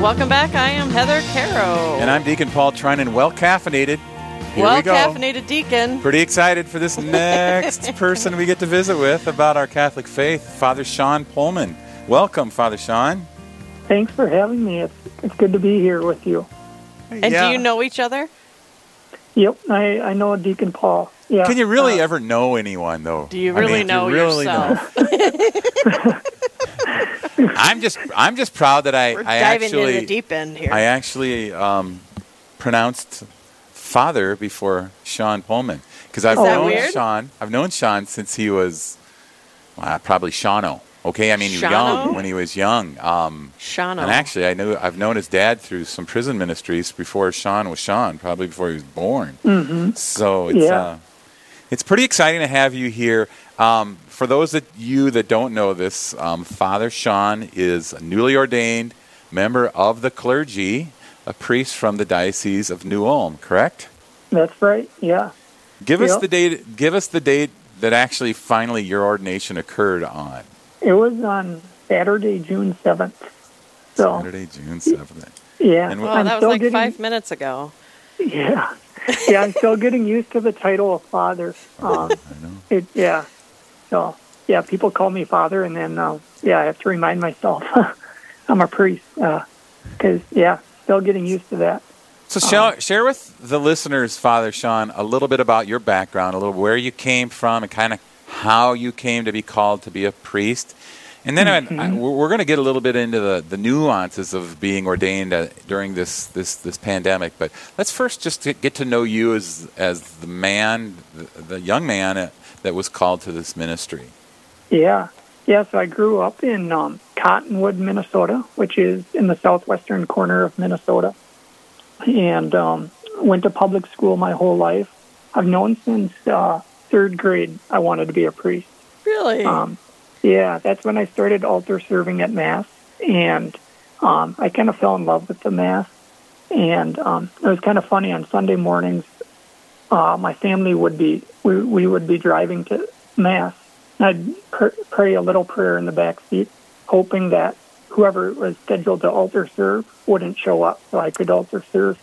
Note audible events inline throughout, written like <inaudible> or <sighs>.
Welcome back. I am Heather Caro. And I'm Deacon Paul Trinan, well caffeinated. Here well we go. caffeinated deacon. Pretty excited for this next <laughs> person we get to visit with about our Catholic faith, Father Sean Pullman. Welcome, Father Sean. Thanks for having me. It's, it's good to be here with you. And Yeah. do you know each other? Yep, I, I know Deacon Paul. Yeah. Can you really uh, ever know anyone, though? Do you I really mean, know you really yourself? know? <laughs> <laughs> I'm just, I'm just proud that I, We're I diving actually, in the deep end here. I actually um, pronounced father before Sean Pullman because I've known weird? Sean. I've known Sean since he was probably Shano. Okay, I mean was young when he was young. Um, Shano. and actually, I knew I've known his dad through some prison ministries before Sean was Sean, probably before he was born. Mm-hmm. So it's Yeah. uh, it's pretty exciting to have you here. Um, for those that you that don't know this, um, Father Sean is a newly ordained member of the clergy, a priest from the diocese of New Ulm. Correct? That's right. Yeah. Give us the date. Give us the date that actually finally your ordination occurred on It was on Saturday, June 7th. So, Saturday, June seventh. yeah. And well, I'm that was like getting, five minutes ago. Yeah. Yeah, I'm still getting used to the title of father. Um, <laughs> I know. it, yeah. So, yeah, people call me father, and then, uh, yeah, I have to remind myself <laughs> I'm a priest. Because, yeah, still getting used to that. So share, share with the listeners, Father Sean, a little bit about your background, a little where you came from, and kind of how you came to be called to be a priest. And then I- I, we're going to get a little bit into the, the nuances of being ordained uh, during this, this, this pandemic. But let's first just get get to know you as, as the man, the, the young man uh, that was called to this ministry. Yeah. Yeah, so I grew up in um, Cottonwood, Minnesota, which is in the southwestern corner of Minnesota. And um, went to public school my whole life. I've known since uh, third grade I wanted to be a priest. Really? Um, yeah, that's when I started altar serving at Mass. And um, I kind of fell in love with the Mass. And um, it was kind of funny on Sunday mornings. Uh, my family would be we, we would be driving to Mass. And I'd pr- pray a little prayer in the back seat, hoping that whoever was scheduled to altar serve wouldn't show up, so I could altar serve.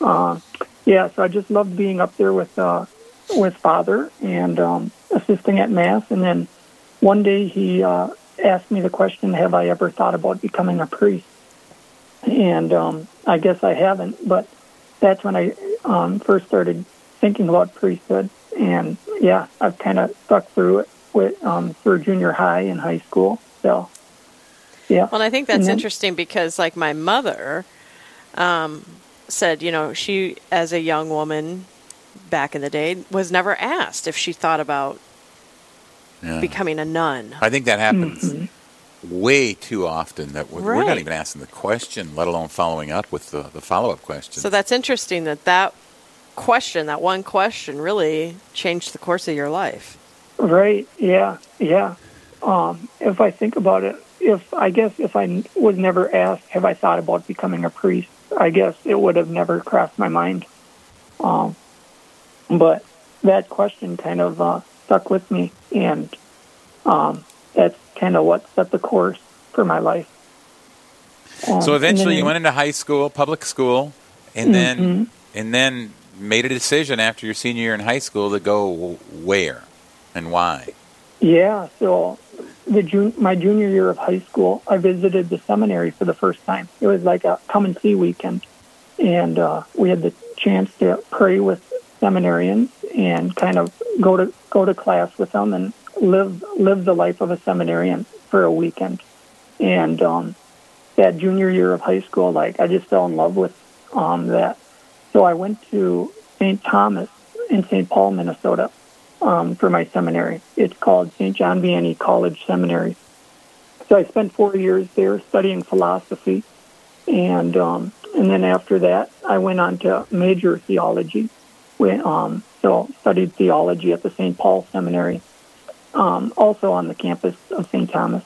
Uh, yeah, so I just loved being up there with uh, with Father and um, assisting at Mass. And then one day he uh, asked me the question, "Have I ever thought about becoming a priest?" And um, I guess I haven't, but that's when I um, first started thinking about priesthood. And yeah, I've kind of stuck through it with um, through junior high and high school. So yeah, Well, and I think that's And then- interesting because, like, my mother um, said, you know, she, as a young woman back in the day, was never asked if she thought about Yeah. becoming a nun. I think that happens Mm-hmm. way too often that we're, we're not even asking the question, let alone following up with the, the follow up question. So that's interesting that that question, that one question, really changed the course of your life. Right. Yeah. Yeah. Um, if I think about it, if I guess if I was never asked, have I thought about becoming a priest? I guess it would have never crossed my mind. Um, but that question kind of uh, stuck with me, and um, that's kind of what set the course for my life. Um, So eventually, then- you went into high school, public school, and Mm-hmm. then and then made a decision after your senior year in high school to go where and why. Yeah, so the jun- my junior year of high school, I visited the seminary for the first time. It was like a come and see weekend, and uh, we had the chance to pray with seminarians and kind of go to go to class with them and live live the life of a seminarian for a weekend. And um, that junior year of high school, like I just fell in love with um, that. So I went to St. Thomas in St. Paul, Minnesota, um, for my seminary. It's called St. John Vianney College Seminary. So I spent four years there studying philosophy, and um, and then after that, I went on to major theology. Went, um, so studied theology at the St. Paul Seminary, um, also on the campus of St. Thomas.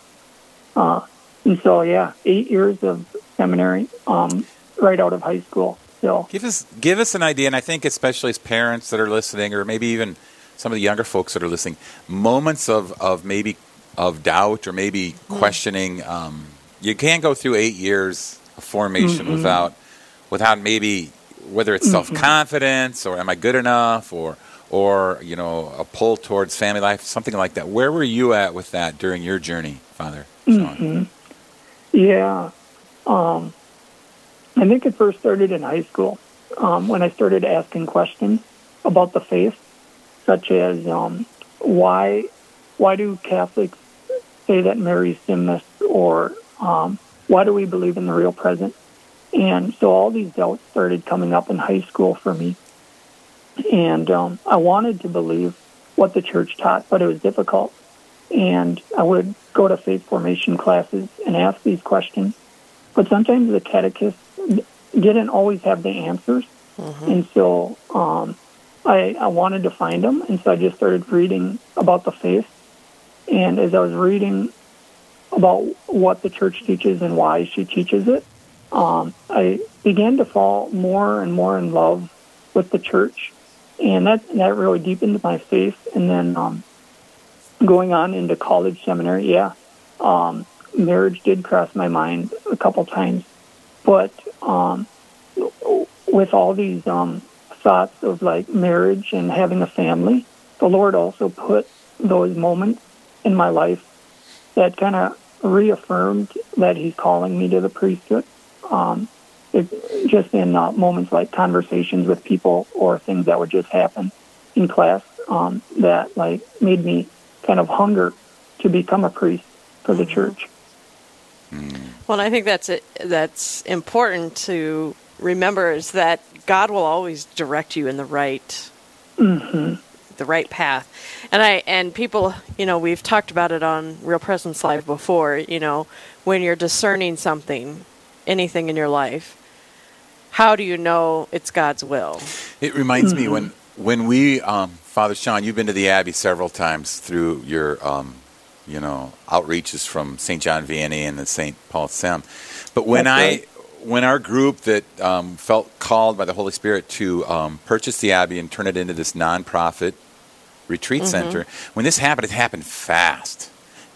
Uh, and so yeah, eight years of seminary um, right out of high school. So Give us give us an idea, and I think especially as parents that are listening, or maybe even some of the younger folks that are listening, moments of, of maybe of doubt or maybe questioning. Um, you can't go through eight years of formation Mm-hmm. without without maybe whether it's self confidence or am I good enough or or you know a pull towards family life, something like that. Where were you at with that during your journey, Father? Mm-hmm. Yeah. Um, I think it first started in high school um, when I started asking questions about the faith, such as um, why why do Catholics say that Mary's sinless, or um, why do we believe in the real presence? And so all these doubts started coming up in high school for me, and um, I wanted to believe what the church taught, but it was difficult and I would go to faith formation classes and ask these questions. But sometimes the catechists didn't always have the answers, and so um, I, I wanted to find them, and so I just started reading about the faith. And as I was reading about what the church teaches and why she teaches it, um, I began to fall more and more in love with the church, and that that really deepened my faith. And then um, going on into college seminary, yeah, um, marriage did cross my mind a couple times, but um, with all these um, thoughts of like marriage and having a family, the Lord also put those moments in my life that kind of reaffirmed that He's calling me to the priesthood. Um, it, just in uh, moments like conversations with people or things that would just happen in class um, that like made me kind of hunger to become a priest for the church. Well, and I think that's it, that's important to remember is that God will always direct you in the right the right path. And I and people, you know, we've talked about it on Real Presence Live before, you know, when you're discerning something, anything in your life, how do you know it's God's will? It reminds me when when we, um, Father Sean, you've been to the Abbey several times through your, um, you know, outreaches from St. John Vianney and the St. Paul Sem. But when I, when our group that um, felt called by the Holy Spirit to um, purchase the Abbey and turn it into this nonprofit retreat center, when this happened, it happened fast,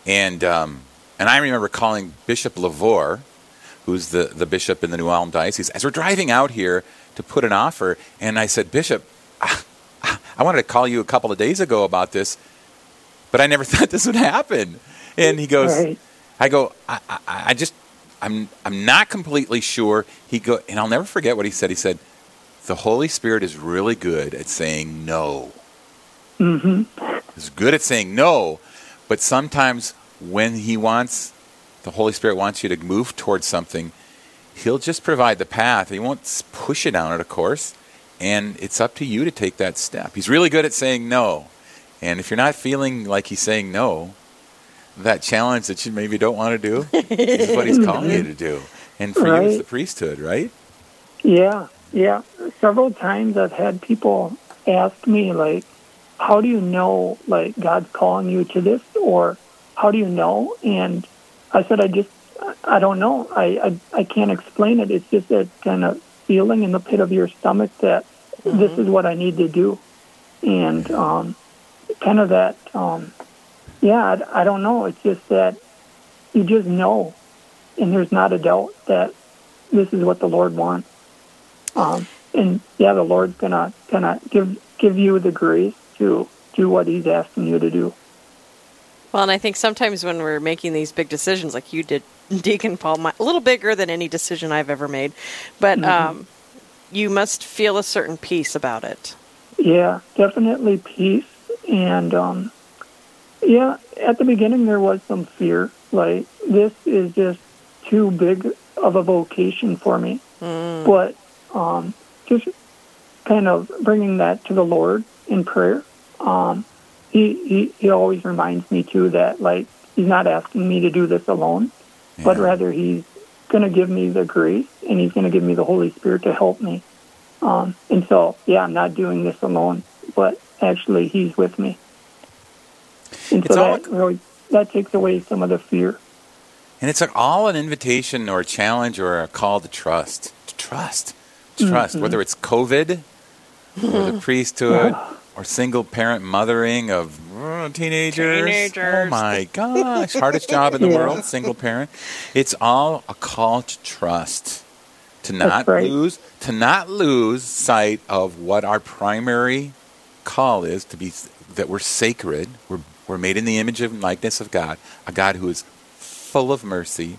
and um, and I remember calling Bishop LeVoir, who's the, the bishop in the New Ulm Diocese, as we're driving out here to put an offer, and I said, Bishop, I wanted to call you a couple of days ago about this, but I never <laughs> thought this would happen. And he goes, Right. I go, I, I, I just, I'm, I'm not completely sure. He go, and I'll never forget what he said. He said, the Holy Spirit is really good at saying no. Mm-hmm. He's good at saying no, but sometimes when he wants, the Holy Spirit wants you to move towards something, he'll just provide the path. He won't push you down it, of course, and it's up to you to take that step. He's really good at saying no. And if you're not feeling like he's saying no, that challenge that you maybe don't want to do is what he's calling you to do. And for you, it's the priesthood, right? Yeah, yeah. Several times I've had people ask me like, "How do you know like God's calling you to this?" or "How do you know?" And I said, "I just, I don't know. I, I, I can't explain it. It's just that kind of feeling in the pit of your stomach that this is what I need to do, and um, kind of that, um, yeah. I, I don't know. It's just that you just know, and there's not a doubt that this is what the Lord wants." Um, and yeah, the Lord's gonna gonna give give you the grace to do what He's asking you to do. Well, and I think sometimes when we're making these big decisions, like you did, <laughs> Deacon Paul, my, a little bigger than any decision I've ever made, but um, you must feel a certain peace about it. Yeah, definitely peace. And um, yeah, at the beginning there was some fear. Like this is just too big of a vocation for me. But um, just kind of bringing that to the Lord in prayer. Um, he, he he always reminds me too that like he's not asking me to do this alone, but rather he's going to give me the grace and he's going to give me the Holy Spirit to help me. Um, and so, yeah, I'm not doing this alone, but actually he's with me. And It's so all- that really that takes away some of the fear. And it's like all an invitation or a challenge or a call to trust. To trust. To trust. Whether it's COVID or the <laughs> priesthood <sighs> or single parent mothering of uh, teenagers. Teenagers. Oh my gosh, hardest job in the <laughs> Yeah. world, single parent. It's all a call to trust, to not right. lose, to not lose sight of what our primary call is to be that we're sacred. We're we're made in the image and likeness of God, a God who is full of mercy,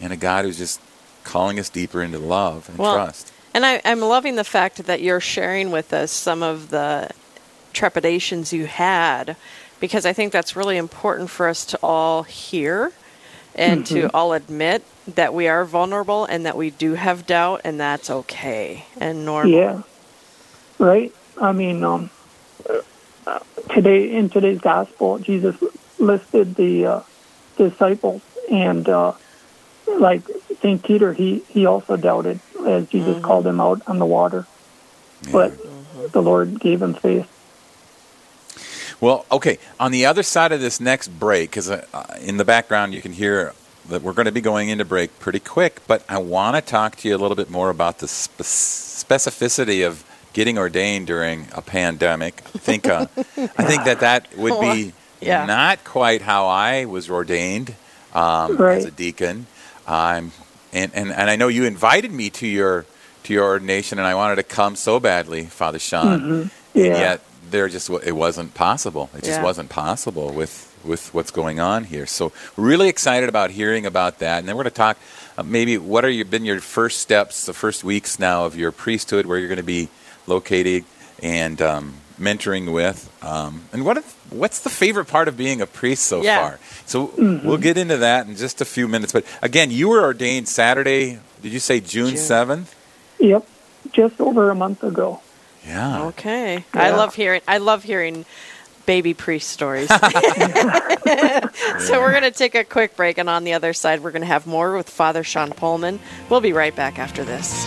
and a God who's just calling us deeper into love and Well, trust. And I, I'm loving the fact that you're sharing with us some of the trepidations you had, because I think that's really important for us to all hear and to all admit that we are vulnerable and that we do have doubt, and that's okay and normal. Yeah. Right. I mean, um, today in today's gospel, Jesus listed the uh, disciples, and uh, like Saint Peter, he he also doubted as Jesus called him out on the water, but the Lord gave him faith. Well, okay. On the other side of this next break, because uh, uh, in the background you can hear that we're going to be going into break pretty quick, but I want to talk to you a little bit more about the spe- specificity of getting ordained during a pandemic. I think uh, I think that that would be <laughs> Yeah. not quite how I was ordained um, Right. as a deacon. Um, and, and and I know you invited me to your to your ordination, and I wanted to come so badly, Father Sean, and Yeah. yet there just it wasn't possible. It just Yeah. wasn't possible with with what's going on here. So really excited about hearing about that, and then we're going to talk uh, maybe what are your been your first steps, the first weeks now of your priesthood, where you're going to be located and um, mentoring with, um, and what if, what's the favorite part of being a priest so Yeah. far? So we'll get into that in just a few minutes. But again, you were ordained Saturday. Did you say June June. seventh? Yep, just over a month ago. Yeah. Okay. I love hearing I love hearing baby priest stories. <laughs> so we're going to take a quick break and on the other side we're going to have more with Father Sean Pullman. We'll be right back after this.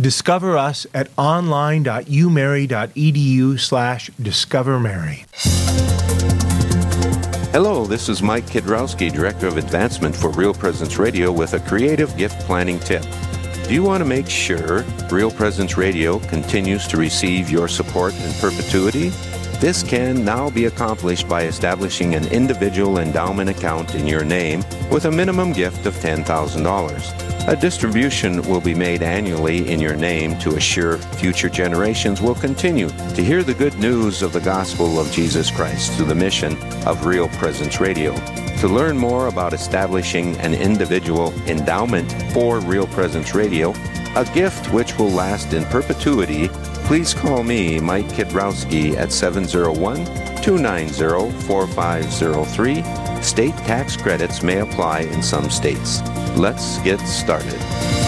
Discover us at online.umary.edu slash discovermary. Hello, this is Mike Kidrowski, Director of Advancement for Real Presence Radio, with a creative gift planning tip. Do you want to make sure Real Presence Radio continues to receive your support in perpetuity? This can now be accomplished by establishing an individual endowment account in your name with a minimum gift of $10,000. A distribution will be made annually in your name to assure future generations will continue to hear the good news of the gospel of Jesus Christ through the mission of Real Presence Radio. To learn more about establishing an individual endowment for Real Presence Radio, a gift which will last in perpetuity, please call me, Mike Kidrowski, at 701 290 4503. State tax credits may apply in some states. Let's get started.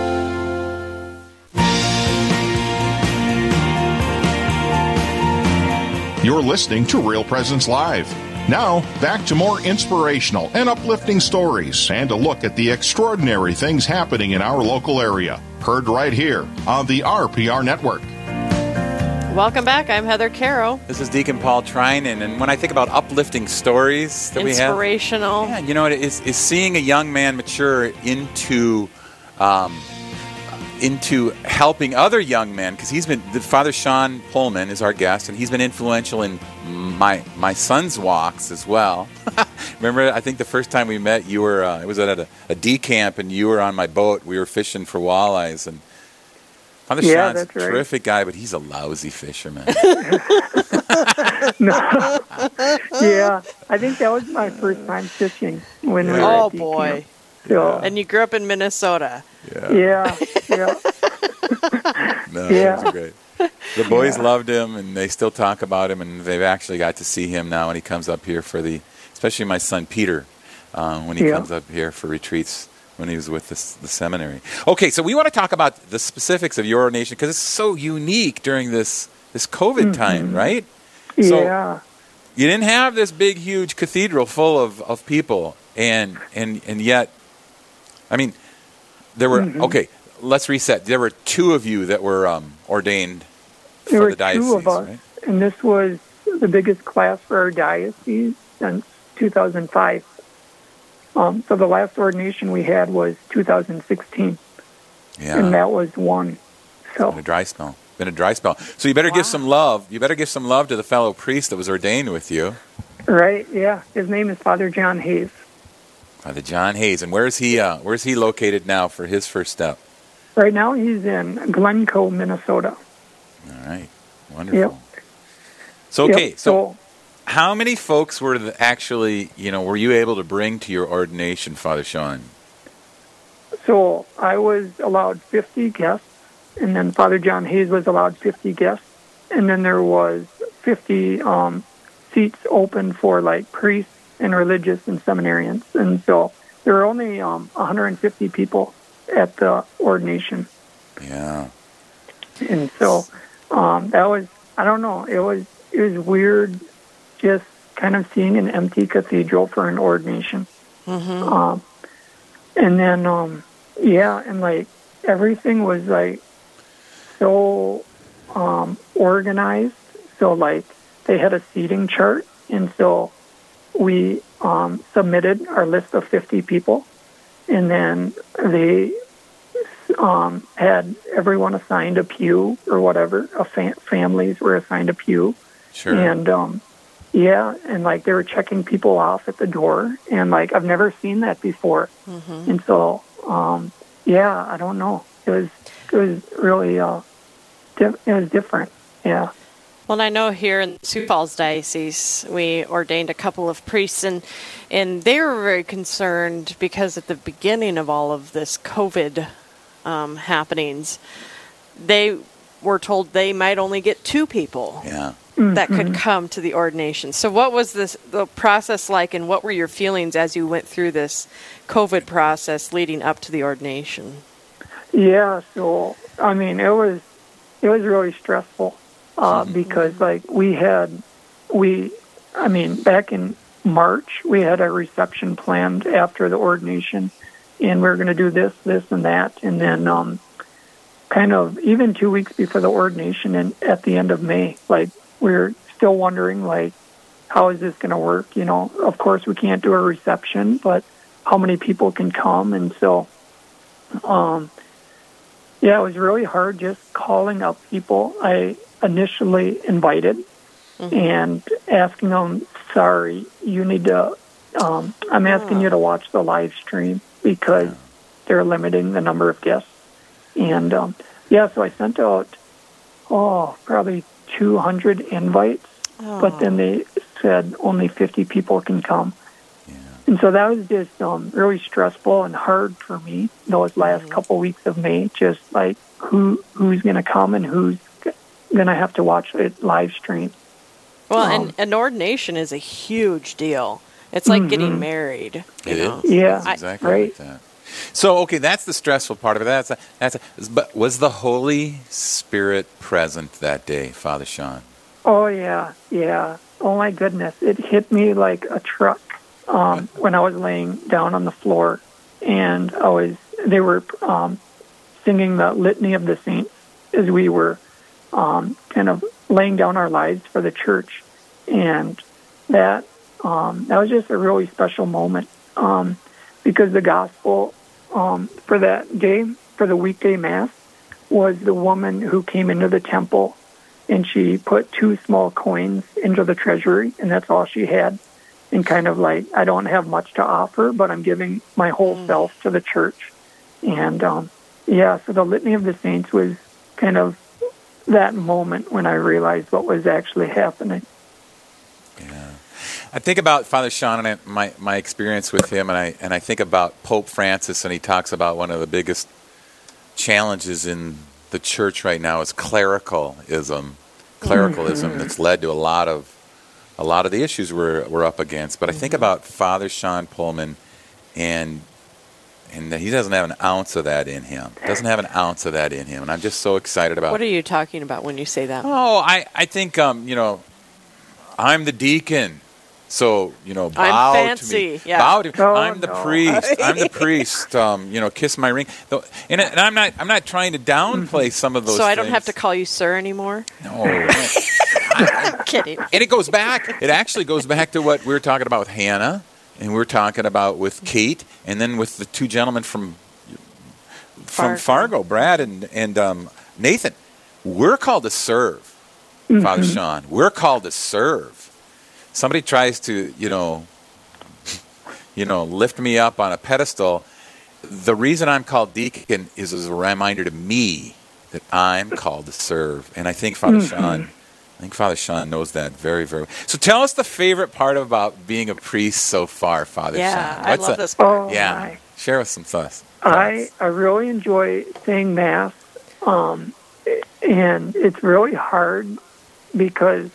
You're listening to Real Presence Live. Now, back to more inspirational and uplifting stories and a look at the extraordinary things happening in our local area. Heard right here on the RPR Network. Welcome back. I'm Heather Caro. This is Deacon Paul Trinan, and when I think about uplifting stories that we have, Inspirational. yeah, you know, it is, is seeing a young man mature into um, into helping other young men because he's been the Father Sean Pullman is our guest, and he's been influential in my my son's walks as well. <laughs> Remember, I think the first time we met, you were uh, it was at a, a D camp, and you were on my boat. We were fishing for walleyes, and Father Yeah, Sean's a that's right. terrific guy, but he's a lousy fisherman. <laughs> <laughs> no. yeah, I think that was my first time fishing when we were Oh at D boy! camp. So, And you grew up in Minnesota. yeah, yeah, <laughs> yeah. no, Yeah. was great. The boys loved him, and they still talk about him, and they've actually got to see him now when he comes up here for the, especially my son Peter, uh, when he Yeah. comes up here for retreats when he was with the, the seminary. Okay, so we want to talk about the specifics of your ordination because it's so unique during this this COVID time, right? So- Mm-hmm. yeah. You didn't have this big, huge cathedral full of, of people, and and and yet, I mean, there were Mm-hmm. okay. Let's reset. There were two of you that were um, ordained for were the diocese, two of us, right? and this was the biggest class for our diocese since 2005. Um, so the last ordination we had was 2016, Yeah, and that was one. been a dry spell. Been a dry spell. So you better give some love. You better give some love to the fellow priest that was ordained with you, right, yeah. His name is Father John Hayes. Father John Hayes. And where's he? Uh, where's he located now for his first step? Right now he's in Glencoe, Minnesota. All right, wonderful. Yep. So Yep, okay, so how many folks were the, actually, you know, were you able to bring to your ordination, Father Sean? So I was allowed 50 guests, and then Father John Hayes was allowed 50 guests, and then there was 50 um, seats open for like priests and religious and seminarians, and so there were only um, 150 people at the ordination, Yeah. and so um, that was I don't know it was it was weird just kind of seeing an empty cathedral for an ordination. Um, and then, um, yeah, and like everything was like so um, organized. So like they had a seating chart, and so we um, submitted our list of 50 people, and then they um, had everyone assigned a pew or whatever. A fa- families were assigned a pew, Sure. and um, yeah, and like they were checking people off at the door, and like I've never seen that before, and so um, yeah, I don't know. It was it was really uh, di- it was different. Yeah. Well, and I know here in Sioux Falls Diocese, we ordained a couple of priests, and and they were very concerned because at the beginning of all of this COVID um, happenings, they were told they might only get two people yeah. that could come to the ordination. So, what was this the process like, and what were your feelings as you went through this COVID process leading up to the ordination? Yeah, so I mean, it was it was really stressful uh, because like we had we I mean back in March we had a reception planned after the ordination, and we were going to do this, this, and that, and then um, kind of even two weeks before the ordination and at the end of May, like we are still wondering like how is this going to work? You know, of course we can't do a reception, but how many people can come? And so, um, yeah, it was really hard just calling up people I initially invited and asking them, sorry, you need to, um, I'm asking you to watch the live stream because they're limiting the number of guests. And um, yeah, so I sent out, oh, probably 200 invites, but then they said only 50 people can come. And so that was just um, really stressful and hard for me those last couple weeks of May. Just like who who's going to come and who's going I have to watch it live stream. Well, Um, and an ordination is a huge deal. It's like getting married. you know? is. Yeah, It's exactly right. like that. So okay, that's the stressful part of it. That's a, that's. A, but was the Holy Spirit present that day, Father Sean? Oh yeah, yeah. Oh my goodness, it hit me like a truck um, when I was laying down on the floor, and I was. They were um, singing the litany of the saints as we were um, kind of laying down our lives for the church, and that um, that was just a really special moment um, because the gospel um, for that day for the weekday mass was the woman who came into the temple and she put two small coins into the treasury, and that's all she had. And kind of like, I don't have much to offer, but I'm giving my whole mm. self to the church. And um, yeah, so the Litany of the Saints was kind of that moment when I realized what was actually happening. Yeah. I think about Father Sean and my, my experience with him, and I, and I think about Pope Francis, and he talks about one of the biggest challenges in the church right now is clericalism, clericalism mm-hmm. that's led to a lot of a lot of the issues we're we're up against. But I think mm-hmm. about Father Sean Pullman, and and he doesn't have an ounce of that in him. Doesn't have an ounce of that in him, and I'm just so excited about. What are you talking about when you say that? Oh, I I think um you know, I'm the deacon. So you know, bow I'm fancy. to me. Yeah. Bow to. Oh, I'm the no. priest. I'm the <laughs> priest. Um, you know, kiss my ring. And, and, I'm not. I'm not trying to downplay mm-hmm. some of those. So I don't have to call you sir anymore. No. <laughs> I'm kidding. And it goes back. It actually goes back to what we were talking about with Hannah, and we are talking about with Kate, and then with the two gentlemen from from Fargo, Fargo Brad and and um, Nathan. We're called to serve, mm-hmm. Father Sean. We're called to serve somebody tries to, you know, you know, lift me up on a pedestal, the reason I'm called deacon is as a reminder to me that I'm called to serve. And I think Father mm-hmm. Sean, I think Father Sean knows that very, very well. So tell us the favorite part about being a priest so far, Father yeah, Sean. What's I love a, this part. Oh, yeah, my. share with some thoughts. I I really enjoy saying mass, um, and it's really hard because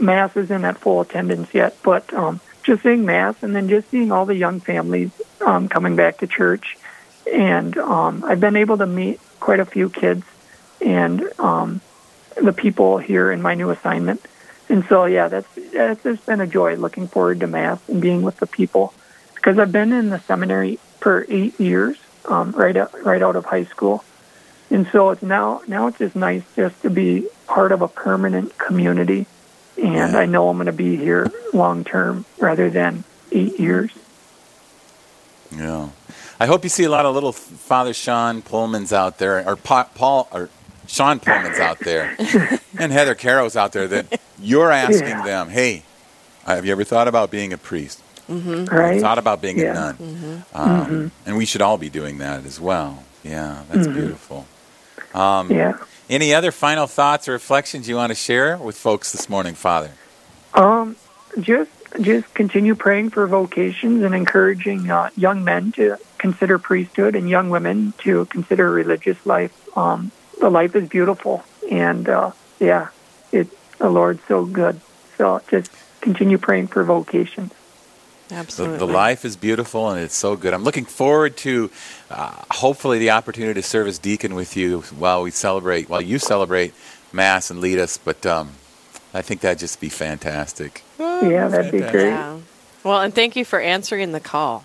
mass isn't at full attendance yet, but um, just saying mass and then just seeing all the young families um, coming back to church. And um, I've been able to meet quite a few kids and um, the people here in my new assignment. And so, yeah, that's, that's just been a joy looking forward to mass and being with the people because I've been in the seminary for eight years, um, right out, right out of high school. And so it's now now it's just nice just to be part of a permanent community and I know I'm going to be here long term rather than eight years. Yeah, I hope you see a lot of little Father Sean Pullmans out there, or pa- Paul, or Sean Pullmans out there, and Heather Caro's out there that you're asking yeah. them, "Hey, have you ever thought about being a priest? Mm-hmm. Right? Thought about being yeah. a nun? Mm-hmm. Um, mm-hmm. And we should all be doing that as well. Yeah, that's mm-hmm. beautiful. Um, yeah. Any other final thoughts or reflections you want to share with folks this morning, Father? Um, just just continue praying for vocations and encouraging uh, young men to consider priesthood and young women to consider religious life. Um, the life is beautiful, and uh, yeah, it the Lord's so good. So just continue praying for vocations. Absolutely. The, the, life is beautiful and it's so good. I'm looking forward to uh, hopefully the opportunity to serve as deacon with you while we celebrate, while you celebrate Mass and lead us. But um, I think that'd just be fantastic. Yeah, that'd fantastic. be great. Yeah. Well, and thank you for answering the call.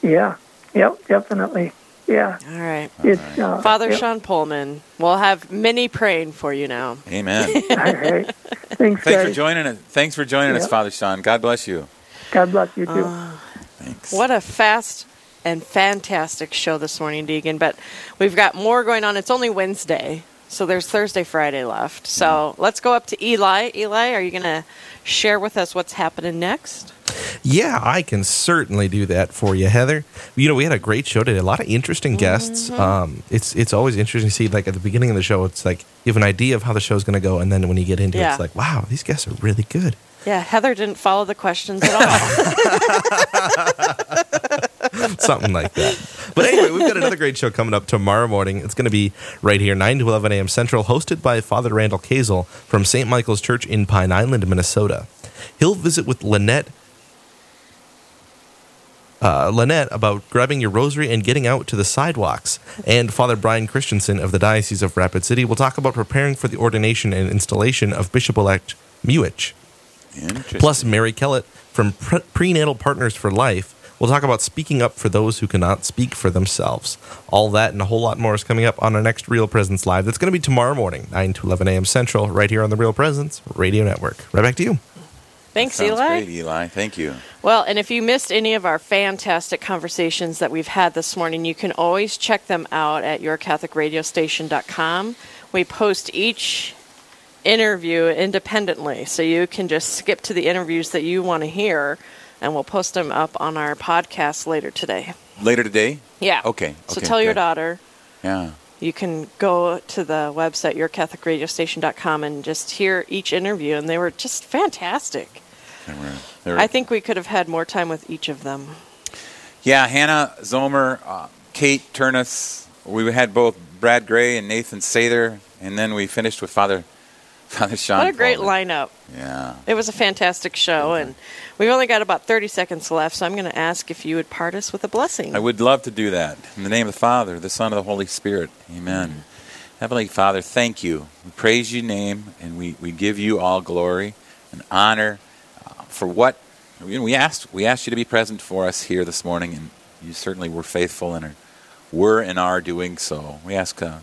Yeah. Yep. Definitely. Yeah. All right. It's, uh, Father yep. Sean Pullman. We'll have many praying for you now. Amen. <laughs> All right. Thanks, Thanks for joining us. Thanks for joining yep. us, Father Sean. God bless you. God bless you too. Uh, Thanks. What a fast and fantastic show this morning, Deacon. But we've got more going on. It's only Wednesday, so there's Thursday, Friday left. So mm-hmm. let's go up to Eli. Eli, are you going to share with us what's happening next? Yeah, I can certainly do that for you, Heather. You know, we had a great show today. A lot of interesting guests. Mm-hmm. Um, it's it's always interesting to see. Like at the beginning of the show, it's like you have an idea of how the show's going to go, and then when you get into yeah. it, it's like, wow, these guests are really good. Yeah, Heather didn't follow the questions at all. <laughs> Something like that. But anyway, we've got another great show coming up tomorrow morning. It's going to be right here, 9 to 11 a.m. Central, hosted by Father Randall Kazel from St. Michael's Church in Pine Island, Minnesota. He'll visit with Lynette uh, Lynette about grabbing your rosary and getting out to the sidewalks. And Father Brian Christensen of the Diocese of Rapid City will talk about preparing for the ordination and installation of Bishop elect Muhich. Plus, Mary Kellett from Prenatal Partners for Life will talk about speaking up for those who cannot speak for themselves. All that and a whole lot more is coming up on our next Real Presence Live. That's going to be tomorrow morning, 9 to 11 a.m. Central, right here on the Real Presence Radio Network. Right back to you. Thanks, Eli. great, Eli. Thank you. Well, and if you missed any of our fantastic conversations that we've had this morning, you can always check them out at yourcatholicradiostation.com. We post each interview independently, so you can just skip to the interviews that you want to hear, and we'll post them up on our podcast later today. Later today? Yeah. Okay. So okay, tell your daughter Yeah. you can go to the website yourcatholicradiostation.com and just hear each interview, and they were just fantastic. They were- they were- I think we could have had more time with each of them. Yeah, Hannah Zomer, uh, Kate Turnus. We had both Brad Gray and Nathan Sather, and then we finished with Father <laughs> Father Sean. what a great lineup! Yeah. It was a fantastic show, and we've only got about 30 seconds left, so I'm going to ask if you would part us with a blessing. I would love to do that. In the name of the Father, the Son, of the Holy Spirit. Amen. Heavenly Father, thank you. We praise your name, and we, we give you all glory and honor for what you know, we asked. We asked you to be present for us here this morning, and you certainly were faithful and are, were and are doing so. We ask uh,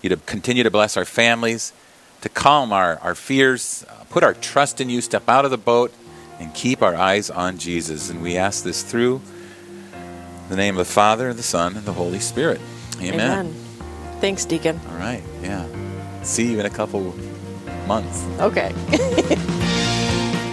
you to continue to bless our families, to calm our, our fears, uh, put our trust in you, step out of the boat, and keep our eyes on Jesus. And we ask this through the name of the Father, the Son, and the Holy Spirit. Amen. Thanks, Deacon. All right. Yeah. See you in a couple months. Okay. <laughs>